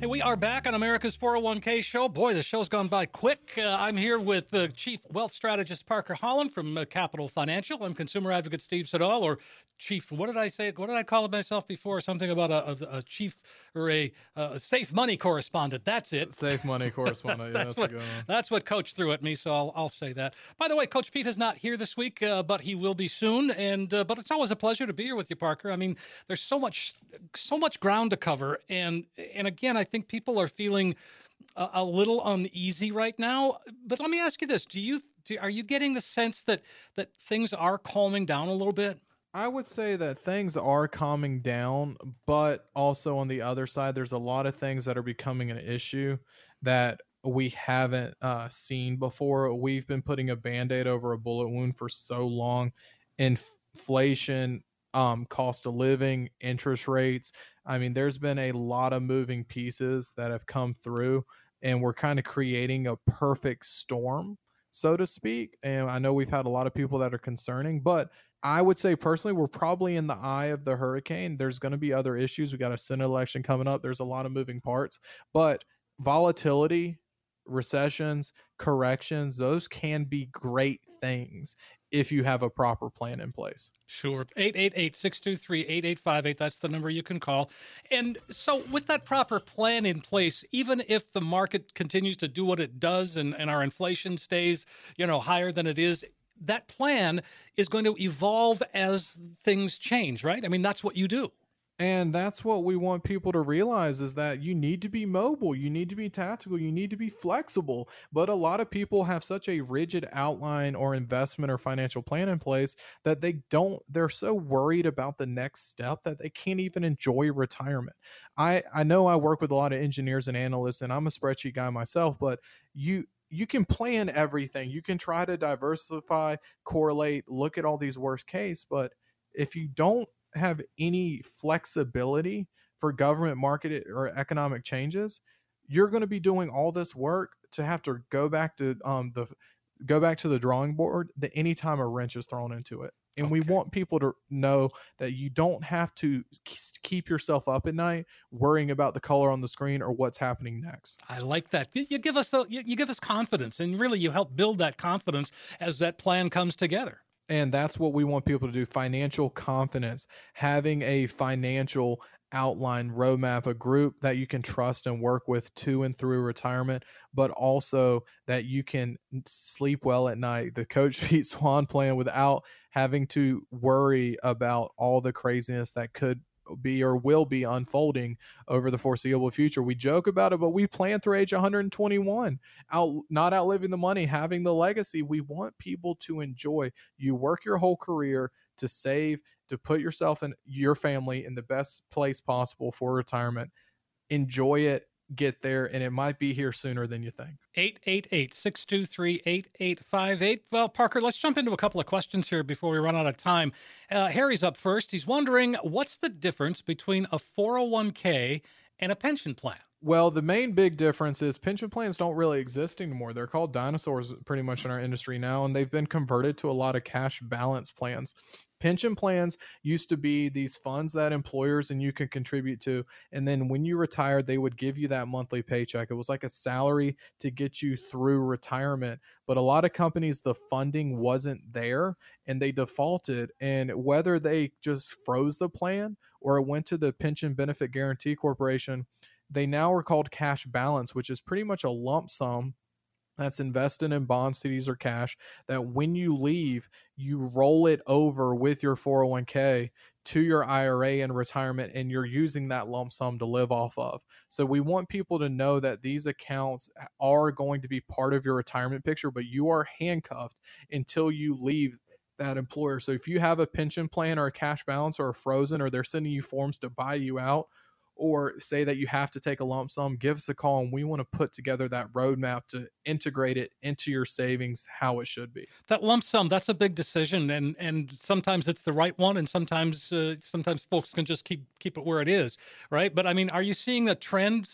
Hey, we are back on America's 401k show. Boy, the show's gone by quick. Uh, I'm here with the Chief Wealth Strategist Parker Holland from uh, Capital Financial. I'm Consumer Advocate Steve Siddall, or Chief, what did I say? What did I call it myself before? Something about a, a, a chief or a, a, safe money correspondent. That's it. Safe money correspondent. that's, yeah, that's, what, that's what Coach threw at me, so I'll, I'll say that. By the way, Coach Pete is not here this week, uh, but he will be soon. And uh, but it's always a pleasure to be here with you, Parker. I mean, there's so much so much ground to cover, and and again, I think people are feeling a, a little uneasy right now. But let me ask you this: Do you do, are you getting the sense that that things are calming down a little bit? I would say that things are calming down, but also on the other side, there's a lot of things that are becoming an issue that we haven't uh, seen before. We've been putting a band aid over a bullet wound for so long. Inflation, um, cost of living, interest rates. I mean, there's been a lot of moving pieces that have come through, and we're kind of creating a perfect storm, so to speak. And I know we've had a lot of people that are concerning, but I would say personally, we're probably in the eye of the hurricane. There's going to be other issues. We got a Senate election coming up. There's a lot of moving parts, but volatility, recessions, corrections, those can be great things if you have a proper plan in place. Sure. 888-623-8858 that's the number you can call. And so with that proper plan in place, even if the market continues to do what it does and, and our inflation stays, you know, higher than it is, that plan is going to evolve as things change, right? I mean, that's what you do. And that's what we want people to realize is that you need to be mobile, you need to be tactical, you need to be flexible. But a lot of people have such a rigid outline or investment or financial plan in place that they don't, they're so worried about the next step that they can't even enjoy retirement. I, I know I work with a lot of engineers and analysts, and I'm a spreadsheet guy myself, but you, you can plan everything. You can try to diversify, correlate, look at all these worst case, but if you don't have any flexibility for government market or economic changes, you're going to be doing all this work to have to go back to um, the go back to the drawing board that anytime a wrench is thrown into it. And okay. we want people to know that you don't have to keep yourself up at night worrying about the color on the screen or what's happening next. I like that. You give us a, you give us confidence, and really you help build that confidence as that plan comes together. And that's what we want people to do financial confidence, having a financial outline roadmap, a group that you can trust and work with to and through retirement, but also that you can sleep well at night. The Coach Pete Swan plan without having to worry about all the craziness that could be or will be unfolding over the foreseeable future. We joke about it, but we plan through age 121, out not outliving the money, having the legacy. We want people to enjoy. You work your whole career to save, to put yourself and your family in the best place possible for retirement. Enjoy it get there, and it might be here sooner than you think. 888 623 8858. Well, Parker, let's jump into a couple of questions here before we run out of time. Uh, Harry's up first. He's wondering what's the difference between a 401k and a pension plan? Well, the main big difference is pension plans don't really exist anymore. They're called dinosaurs pretty much in our industry now, and they've been converted to a lot of cash balance plans. Pension plans used to be these funds that employers and you could contribute to. And then when you retired, they would give you that monthly paycheck. It was like a salary to get you through retirement. But a lot of companies, the funding wasn't there and they defaulted. And whether they just froze the plan or it went to the Pension Benefit guarantee Corporation, they now are called cash balance, which is pretty much a lump sum that's invested in bond CDs, or cash that when you leave, you roll it over with your 401k to your IRA and retirement and you're using that lump sum to live off of. So we want people to know that these accounts uh, are going to be part of your retirement picture, but you are handcuffed until you leave that employer. So if you have a pension plan or a cash balance or a frozen or they're sending you forms to buy you out or say that you have to take a lump sum, give us a call and we want to put together that roadmap to integrate it into your savings how it should be. That lump sum, that's a big decision and and sometimes it's the right one and sometimes uh, sometimes folks can just keep keep it where it is, right? But I mean, are you seeing a trend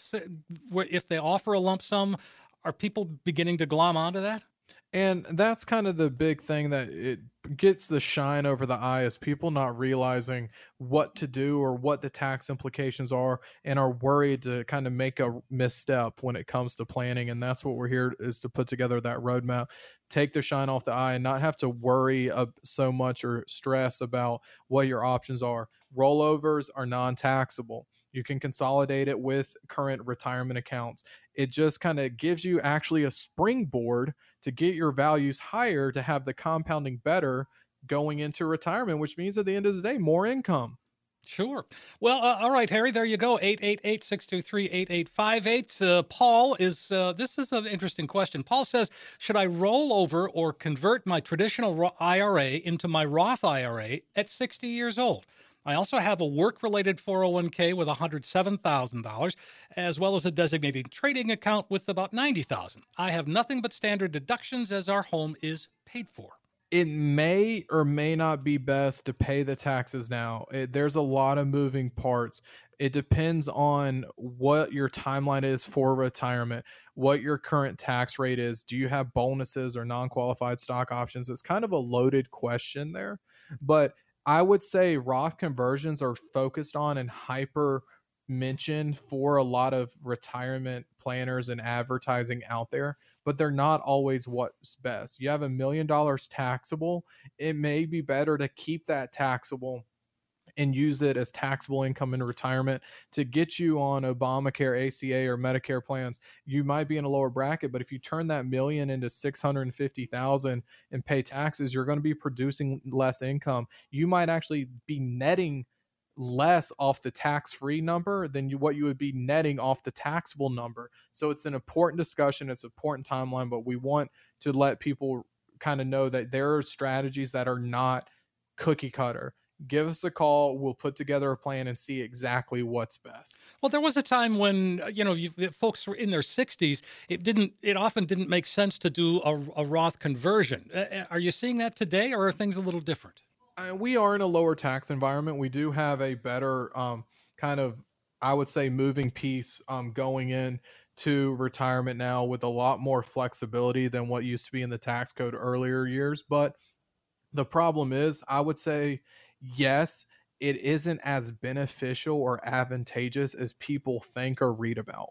where if they offer a lump sum, are people beginning to glom onto that? And that's kind of the big thing that it gets the shine over the eye is people not realizing what to do or what the tax implications are and are worried to kind of make a misstep when it comes to planning. And that's what we're here is to put together that roadmap. Take the shine off the eye and not have to worry so much or stress about what your options are rollovers are non-taxable you can consolidate it with current retirement accounts it just kind of gives you actually a springboard to get your values higher to have the compounding better going into retirement, which means at the end of the day, more income. Sure. Well, uh, all right, Harry, there you go. 888 623 8858. Uh, Paul is, uh, this is an interesting question. Paul says, Should I roll over or convert my traditional IRA into my Roth IRA at 60 years old? I also have a work related 401k with $107,000, as well as a designated trading account with about 90,000. I have nothing but standard deductions as our home is paid for. It may or may not be best to pay the taxes now. It, there's a lot of moving parts. It depends on what your timeline is for retirement, what your current tax rate is. Do you have bonuses or non qualified stock options? It's kind of a loaded question there. But I would say Roth conversions are focused on and hyper mentioned for a lot of retirement planners and advertising out there, but they're not always what's best. You have a million dollars taxable, it may be better to keep that taxable and use it as taxable income in retirement to get you on Obamacare, ACA, or Medicare plans. You might be in a lower bracket, but if you turn that million into 650,000 and pay taxes, you're going to be producing less income. You might actually be netting less off the tax-free number than you, what you would be netting off the taxable number. So it's an important discussion, it's an important timeline, but we want to let people kind of know that there are strategies that are not cookie cutter give us a call we'll put together a plan and see exactly what's best. Well there was a time when uh, you know you, folks were in their 60s it didn't it often didn't make sense to do a, a roth conversion. Uh, uh, are you seeing that today or are things a little different? Uh, we are in a lower tax environment. We do have a better um, kind of i would say moving piece um, going in to retirement now with a lot more flexibility than what used to be in the tax code earlier years. But the problem is i would say yes, it isn't as beneficial or advantageous as people think or read about.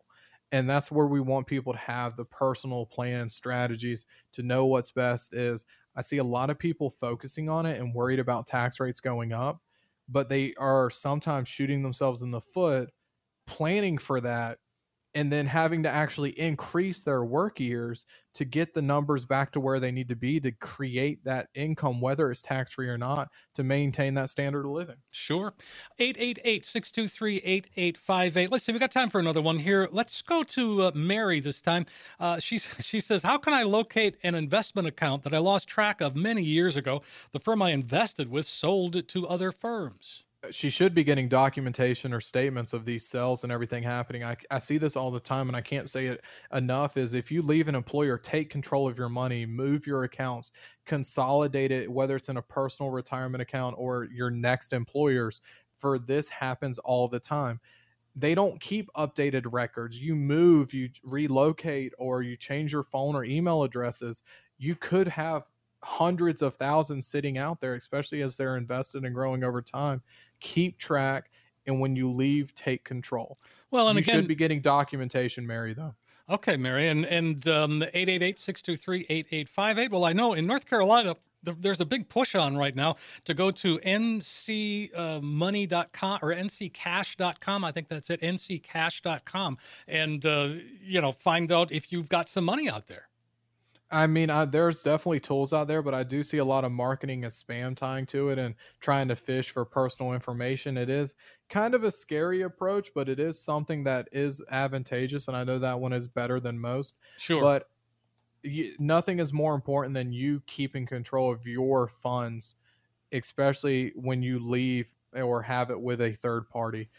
And that's where we want people to have the personal plan strategies to know what's best is I see a lot of people focusing on it and worried about tax rates going up, but they are sometimes shooting themselves in the foot planning for that and then having to actually increase their work years to get the numbers back to where they need to be to create that income, whether it's tax free or not, to maintain that standard of living. Sure. 888 623 8858. Let's see, we got time for another one here. Let's go to uh, Mary this time. Uh, she, she says, How can I locate an investment account that I lost track of many years ago? The firm I invested with sold it to other firms she should be getting documentation or statements of these sales and everything happening. I, I see this all the time and I can't say it enough is if you leave an employer, take control of your money, move your accounts, consolidate it, whether it's in a personal retirement account or your next employer's, for this happens all the time. They don't keep updated records. You move, you relocate, or you change your phone or email addresses. You could have hundreds of thousands sitting out there, especially as they're invested and growing over time keep track, and when you leave, take control. Well, and you again, should be getting documentation, Mary, though. Okay, Mary, and and um, 888-623-8858. Well, I know in North Carolina there's a big push on right now to go to ncmoney.com or nccash.com. I think that's it, nccash.com, and uh, you know find out if you've got some money out there. I mean, I, there's definitely tools out there, but I do see a lot of marketing and spam tying to it and trying to fish for personal information. It is kind of a scary approach, but it is something that is advantageous, and I know that one is better than most. Sure, but you, nothing is more important than you keeping control of your funds, especially when you leave or have it with a third party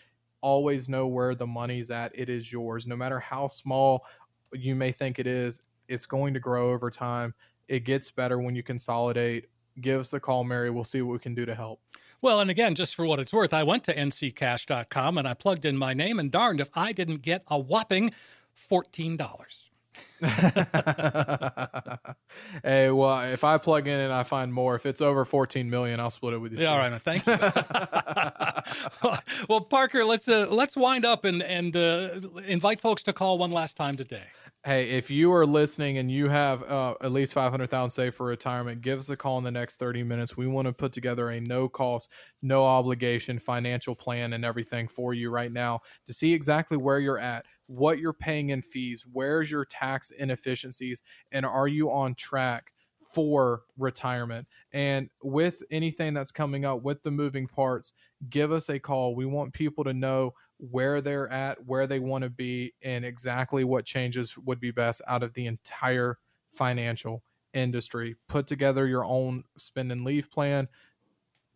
always know where the money's at. It is yours. No matter how small you may think it is, it's going to grow over time. It gets better when you consolidate. Give us a call, Mary. We'll see what we can do to help. Well, and again, just for what it's worth, I went to nccash.com and I plugged in my name, and darned if I didn't get a whopping $14. hey, well, if I plug in and I find more, if it's over 14 million, I'll split it with you. Yeah, all right, man. Thank you. well, Parker, let's uh, let's wind up and and uh, invite folks to call one last time today. Hey, if you are listening and you have uh, at least 500,000 saved for retirement, give us a call in the next 30 minutes. We want to put together a no cost, no obligation financial plan and everything for you right now to see exactly where you're at what you're paying in fees, where's your tax inefficiencies, and are you on track for retirement? And with anything that's coming up with the moving parts, give us a call. We want people to know where they're at, where they want to be, and exactly what changes would be best out of the entire financial industry. Put together your own spend and leave plan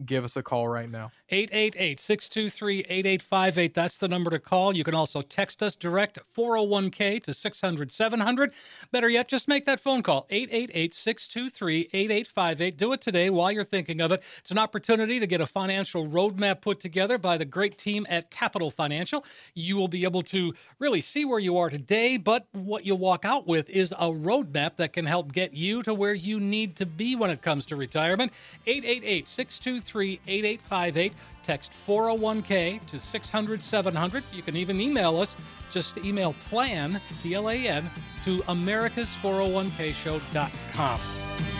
give us a call right now. 888 623 8858. That's the number to call. You can also text us direct 401k to 600 700. Better yet, just make that phone call 888 623 8858. Do it today while you're thinking of it. It's an opportunity to get a financial roadmap put together by the great team at Capital Financial. You will be able to really see where you are today, but what you'll walk out with is a roadmap that can help get you to where you need to be when it comes to retirement. 888 623 8858. Text 401k to 600 700. You can even email us. Just email plan, P L A N, to americas401kshow.com.